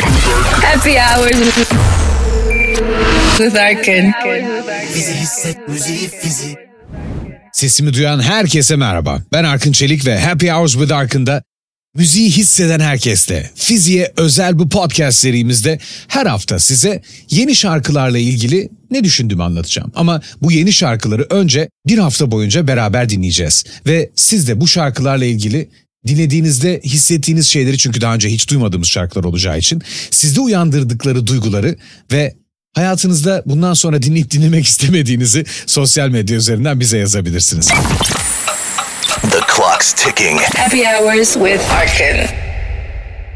Happy hours with Arkin. Fizi hisset müziği fizi. Sesimi duyan herkese merhaba. Ben Arkın Çelik ve Happy Hours with Arkın'da müziği hisseden herkesle Fizi'ye özel bu podcast serimizde her hafta size yeni şarkılarla ilgili ne düşündüğümü anlatacağım. Ama bu yeni şarkıları önce bir hafta boyunca beraber dinleyeceğiz. Ve siz de bu şarkılarla ilgili dinlediğinizde hissettiğiniz şeyleri çünkü daha önce hiç duymadığımız şarkılar olacağı için sizde uyandırdıkları duyguları ve hayatınızda bundan sonra dinleyip dinlemek istemediğinizi sosyal medya üzerinden bize yazabilirsiniz. The clock's ticking. Happy hours with Arkin.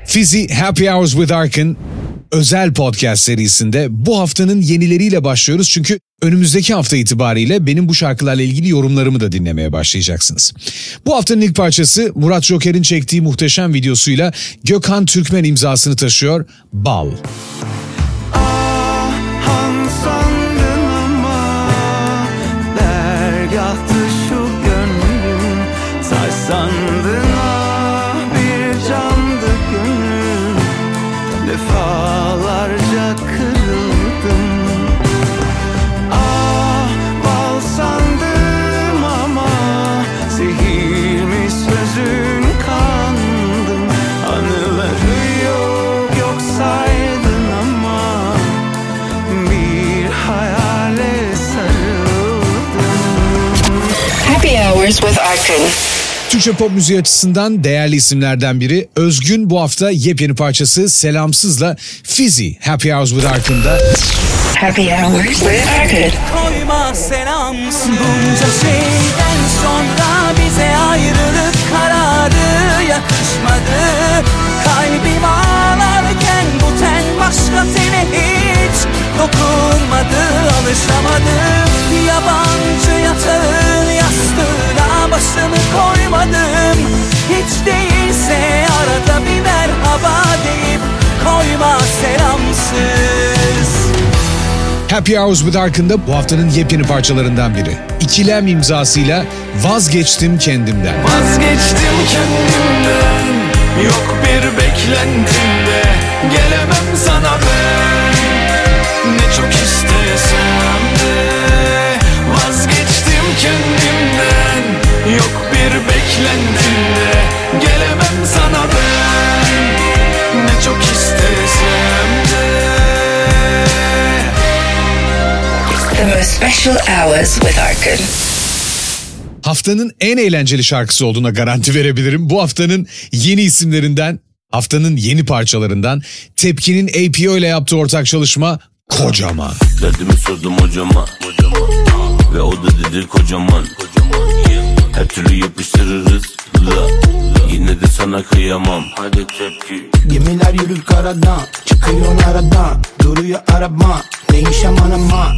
Fizi Happy Hours with Arkın özel podcast serisinde bu haftanın yenileriyle başlıyoruz. Çünkü önümüzdeki hafta itibariyle benim bu şarkılarla ilgili yorumlarımı da dinlemeye başlayacaksınız. Bu haftanın ilk parçası Murat Joker'in çektiği muhteşem videosuyla Gökhan Türkmen imzasını taşıyor Bal. Han Arkin. Türkçe pop müziği açısından değerli isimlerden biri Özgün bu hafta yepyeni parçası Selamsız'la Fizi Happy Hours with Arkın'da Happy hours with Arkin. Koyma selamsın Bunca şeyden sonra bize ayrılık kararı yakışmadı Kalbim ağlarken bu ten başka sene hiç dokunmadı Alışamadım yabancı yatağın yastığına başımı koymadım. Hiç değilse arada bir merhaba deyip koyma selamsız. Happy Hours with Arkın'da bu haftanın yepyeni parçalarından biri. İkilem imzasıyla Vazgeçtim Kendimden. Vazgeçtim kendimden Yok bir beklentimde. Gelemem sana ben Ne çok istesem de. Vazgeçtim kendimden Gelemem sana ben Ne çok istesem de The most special hours with Arkin. Haftanın en eğlenceli şarkısı olduğuna garanti verebilirim. Bu haftanın yeni isimlerinden, haftanın yeni parçalarından Tepki'nin APO ile yaptığı ortak çalışma Kocaman. Derdimi sordum hocama Ve o da dedi kocaman Her türlü yapıştırırız la Yine de sana kıyamam. Hadi tepki. Gemiler yürür karadan Çıkıyor aradan. Duruyor araba Değişemem ama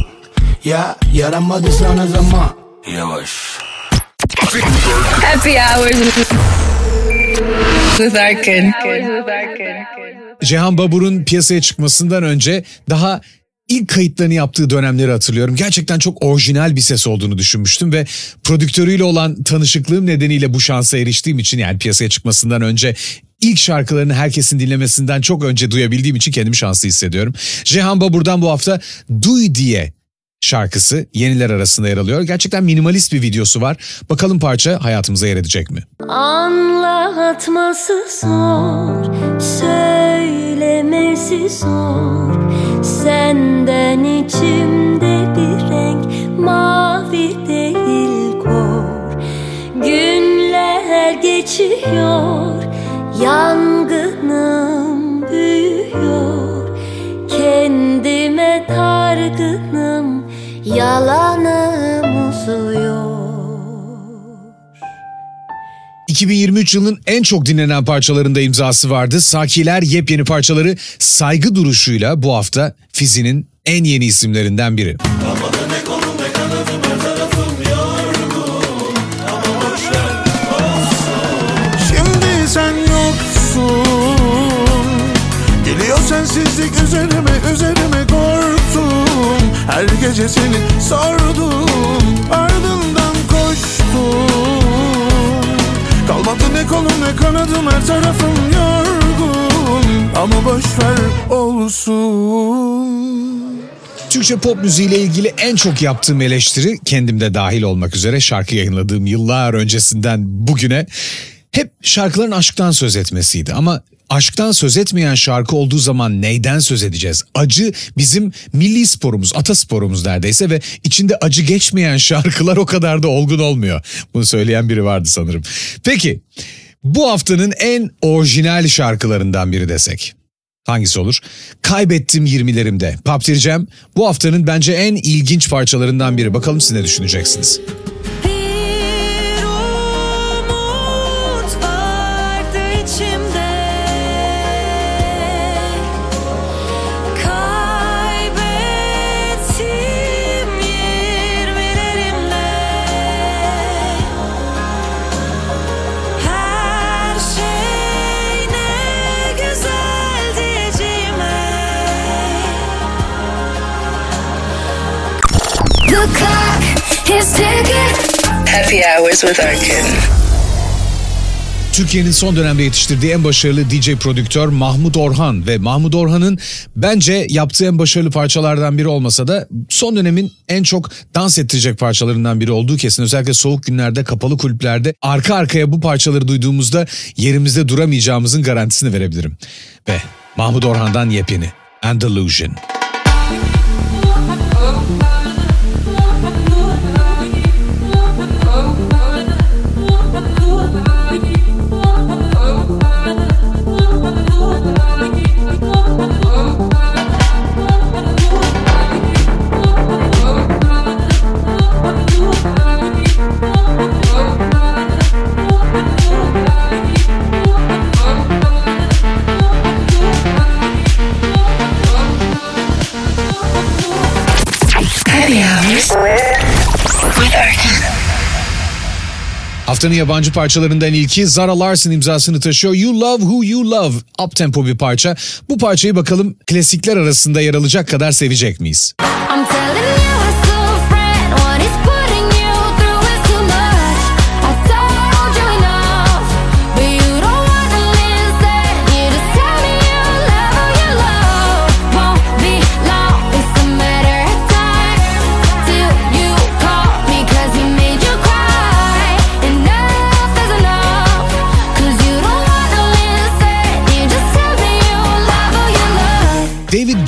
Ya yaramadı sana zaman. Yavaş. Happy hours. With Arkin. Cihan Babur'un piyasaya çıkmasından önce daha ilk kayıtlarını yaptığı dönemleri hatırlıyorum. Gerçekten çok orijinal bir ses olduğunu düşünmüştüm ve prodüktörüyle olan tanışıklığım nedeniyle bu şansa eriştiğim için yani piyasaya çıkmasından önce ilk şarkılarını herkesin dinlemesinden çok önce duyabildiğim için kendimi şanslı hissediyorum. Cihan Babur'dan bu hafta Duy diye şarkısı yeniler arasında yer alıyor. Gerçekten minimalist bir videosu var. Bakalım parça hayatımıza yer edecek mi? Anlatması zor, söylemesi zor. Senden içimde bir renk mavi değil kor. Günler geçiyor, yangınım büyüyor. Kendime dargınım, yalanım 2023 yılının en çok dinlenen parçalarında imzası vardı. Sakiler yepyeni parçaları saygı duruşuyla bu hafta Fizi'nin en yeni isimlerinden biri. Şimdi sen yoksun Geliyor sensizlik üzerime üzerime korktum Her gece seni sordum Ardından kolum ne kanadım her tarafım yorgun Ama boş ver olsun Türkçe pop müziğiyle ilgili en çok yaptığım eleştiri kendimde dahil olmak üzere şarkı yayınladığım yıllar öncesinden bugüne hep şarkıların aşktan söz etmesiydi. Ama aşktan söz etmeyen şarkı olduğu zaman neyden söz edeceğiz? Acı bizim milli sporumuz, atasporumuz neredeyse ve içinde acı geçmeyen şarkılar o kadar da olgun olmuyor. Bunu söyleyen biri vardı sanırım. Peki bu haftanın en orijinal şarkılarından biri desek. Hangisi olur? Kaybettim 20'lerimde. Paptircem bu haftanın bence en ilginç parçalarından biri. Bakalım siz ne düşüneceksiniz? İs ticking Happy Hours with Arkin. Türkiye'nin son dönemde yetiştirdiği en başarılı DJ prodüktör Mahmut Orhan ve Mahmut Orhan'ın bence yaptığı en başarılı parçalardan biri olmasa da son dönemin en çok dans ettirecek parçalarından biri olduğu kesin. Özellikle soğuk günlerde, kapalı kulüplerde arka arkaya bu parçaları duyduğumuzda yerimizde duramayacağımızın garantisini verebilirim. Ve Mahmut Orhan'dan yepyeni Andalusian. Haftanın yabancı parçalarından ilki Zara Larsson imzasını taşıyor. You Love Who You Love. Uptempo bir parça. Bu parçayı bakalım klasikler arasında yer alacak kadar sevecek miyiz? I'm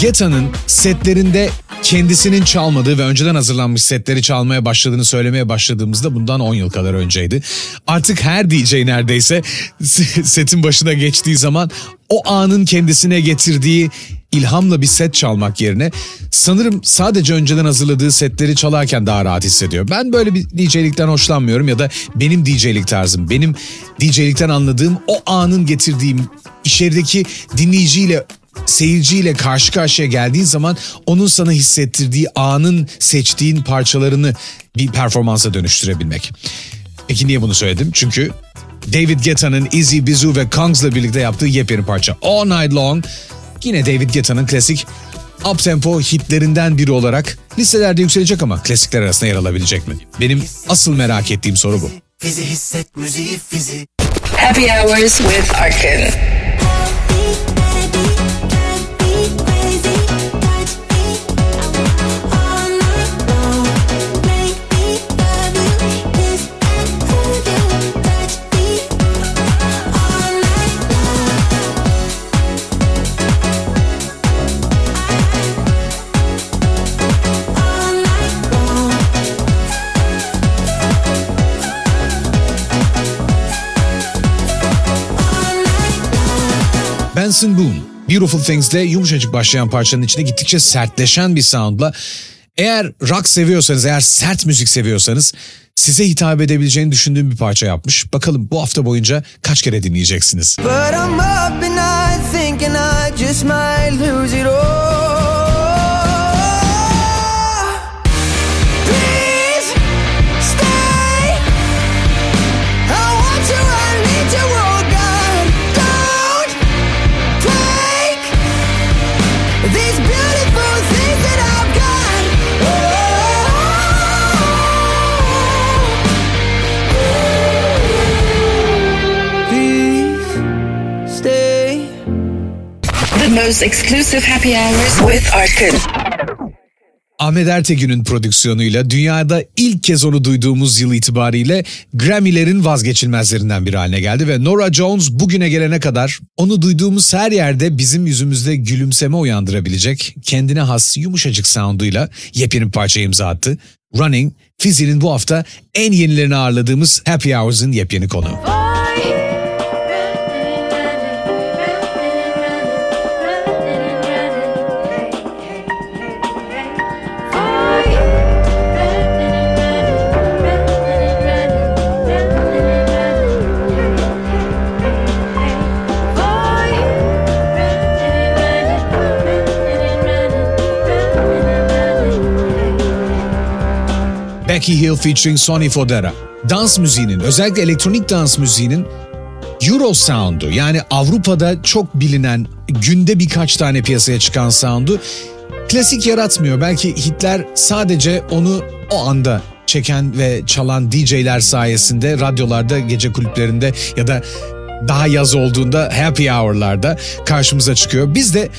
David Guetta'nın setlerinde kendisinin çalmadığı ve önceden hazırlanmış setleri çalmaya başladığını söylemeye başladığımızda bundan 10 yıl kadar önceydi. Artık her DJ neredeyse setin başına geçtiği zaman o anın kendisine getirdiği ilhamla bir set çalmak yerine sanırım sadece önceden hazırladığı setleri çalarken daha rahat hissediyor. Ben böyle bir DJ'likten hoşlanmıyorum ya da benim DJ'lik tarzım, benim DJ'likten anladığım o anın getirdiğim içerideki dinleyiciyle seyirciyle karşı karşıya geldiğin zaman onun sana hissettirdiği anın seçtiğin parçalarını bir performansa dönüştürebilmek. Peki niye bunu söyledim? Çünkü David Guetta'nın Easy Bizu ve Kongs'la birlikte yaptığı yepyeni parça All Night Long yine David Guetta'nın klasik uptempo hitlerinden biri olarak listelerde yükselecek ama klasikler arasında yer alabilecek mi? Benim asıl merak ettiğim soru bu. Fizi hisset müziği fizi Happy Hours with Arkin. Benson Boone, Beautiful Things'le yumuşacık başlayan parçanın içinde gittikçe sertleşen bir soundla eğer rock seviyorsanız, eğer sert müzik seviyorsanız size hitap edebileceğini düşündüğüm bir parça yapmış. Bakalım bu hafta boyunca kaç kere dinleyeceksiniz? But I'm up and I just might lose it all. Most exclusive happy hours with Arkın. Ahmet Ertegün'ün prodüksiyonuyla dünyada ilk kez onu duyduğumuz yıl itibariyle Grammy'lerin vazgeçilmezlerinden biri haline geldi ve Nora Jones bugüne gelene kadar onu duyduğumuz her yerde bizim yüzümüzde gülümseme uyandırabilecek kendine has yumuşacık sounduyla yepyeni parça imza attı. Running, Fizzy'nin bu hafta en yenilerini ağırladığımız Happy Hours'ın yepyeni konu. Becky Hill featuring Sonny Fodera. Dans müziğinin, özellikle elektronik dans müziğinin Euro sound'u yani Avrupa'da çok bilinen günde birkaç tane piyasaya çıkan sound'u klasik yaratmıyor. Belki hitler sadece onu o anda çeken ve çalan DJ'ler sayesinde radyolarda, gece kulüplerinde ya da daha yaz olduğunda happy hour'larda karşımıza çıkıyor. Biz de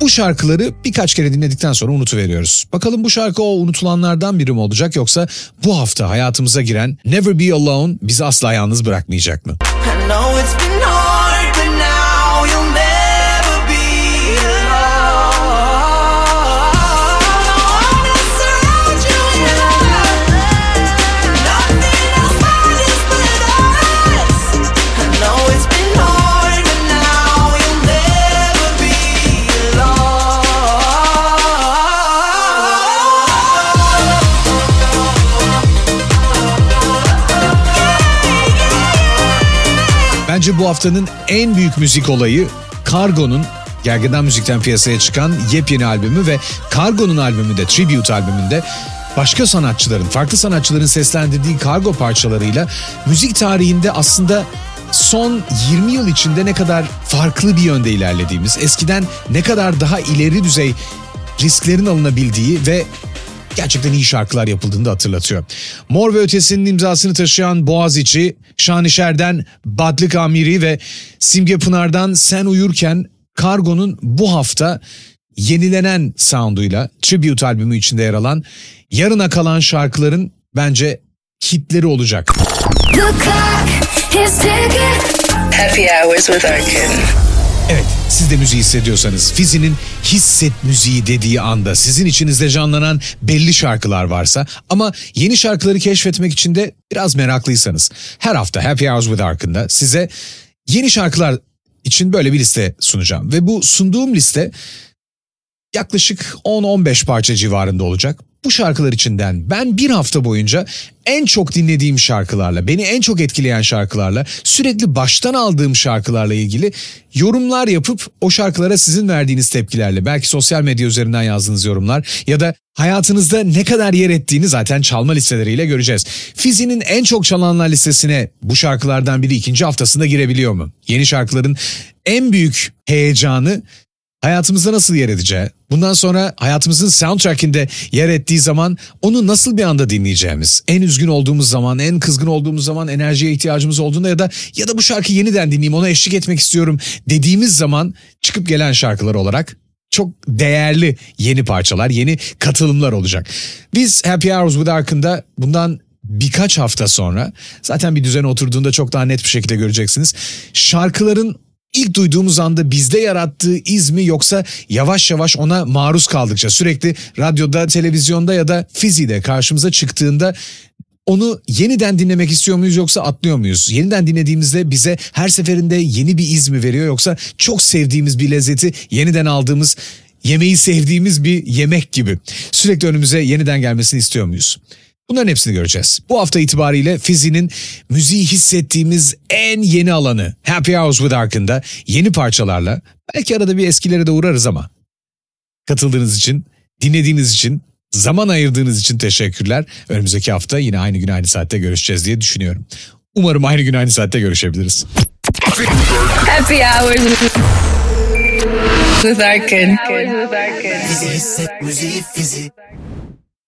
bu şarkıları birkaç kere dinledikten sonra unutuveriyoruz. Bakalım bu şarkı o unutulanlardan biri mi olacak yoksa bu hafta hayatımıza giren Never Be Alone bizi asla yalnız bırakmayacak mı? Bence bu haftanın en büyük müzik olayı Kargo'nun Gergedan Müzik'ten piyasaya çıkan yepyeni albümü ve Kargo'nun albümünde, Tribute albümünde başka sanatçıların, farklı sanatçıların seslendirdiği kargo parçalarıyla müzik tarihinde aslında son 20 yıl içinde ne kadar farklı bir yönde ilerlediğimiz, eskiden ne kadar daha ileri düzey risklerin alınabildiği ve gerçekten iyi şarkılar yapıldığını da hatırlatıyor. Mor ve Ötesi'nin imzasını taşıyan Boğaziçi, Şanışer'den Badlık Amiri ve Simge Pınar'dan Sen Uyurken Kargo'nun bu hafta yenilenen sounduyla tribute albümü içinde yer alan yarına kalan şarkıların bence hitleri olacak. The clock is ticking. Happy hours with Arkın. Evet, siz de müziği hissediyorsanız, Fizi'nin hisset müziği dediği anda sizin içinizde canlanan belli şarkılar varsa ama yeni şarkıları keşfetmek için de biraz meraklıysanız her hafta Happy Hours with Arkın'da size yeni şarkılar için böyle bir liste sunacağım. Ve bu sunduğum liste yaklaşık 10-15 parça civarında olacak. Bu şarkılar içinden ben bir hafta boyunca en çok dinlediğim şarkılarla, beni en çok etkileyen şarkılarla, sürekli baştan aldığım şarkılarla ilgili yorumlar yapıp o şarkılara sizin verdiğiniz tepkilerle, belki sosyal medya üzerinden yazdığınız yorumlar ya da hayatınızda ne kadar yer ettiğini zaten çalma listeleriyle göreceğiz. Fizi'nin en çok çalanlar listesine bu şarkılardan biri ikinci haftasında girebiliyor mu? Yeni şarkıların en büyük heyecanı hayatımızda nasıl yer edeceği, bundan sonra hayatımızın soundtrackinde yer ettiği zaman onu nasıl bir anda dinleyeceğimiz, en üzgün olduğumuz zaman, en kızgın olduğumuz zaman, enerjiye ihtiyacımız olduğunda ya da ya da bu şarkıyı yeniden dinleyeyim, ona eşlik etmek istiyorum dediğimiz zaman çıkıp gelen şarkılar olarak çok değerli yeni parçalar, yeni katılımlar olacak. Biz Happy Hours with Arkın'da bundan birkaç hafta sonra zaten bir düzene oturduğunda çok daha net bir şekilde göreceksiniz. Şarkıların ilk duyduğumuz anda bizde yarattığı iz mi yoksa yavaş yavaş ona maruz kaldıkça sürekli radyoda, televizyonda ya da fizide karşımıza çıktığında onu yeniden dinlemek istiyor muyuz yoksa atlıyor muyuz? Yeniden dinlediğimizde bize her seferinde yeni bir iz mi veriyor yoksa çok sevdiğimiz bir lezzeti yeniden aldığımız yemeği sevdiğimiz bir yemek gibi sürekli önümüze yeniden gelmesini istiyor muyuz? Bunların hepsini göreceğiz. Bu hafta itibariyle Fizi'nin müziği hissettiğimiz en yeni alanı Happy Hours with Arkın'da yeni parçalarla belki arada bir eskilere de uğrarız ama katıldığınız için, dinlediğiniz için, zaman ayırdığınız için teşekkürler. Önümüzdeki hafta yine aynı gün aynı saatte görüşeceğiz diye düşünüyorum. Umarım aynı gün aynı saatte görüşebiliriz. Happy hours with Arkın. Fizi hisset müziği fizi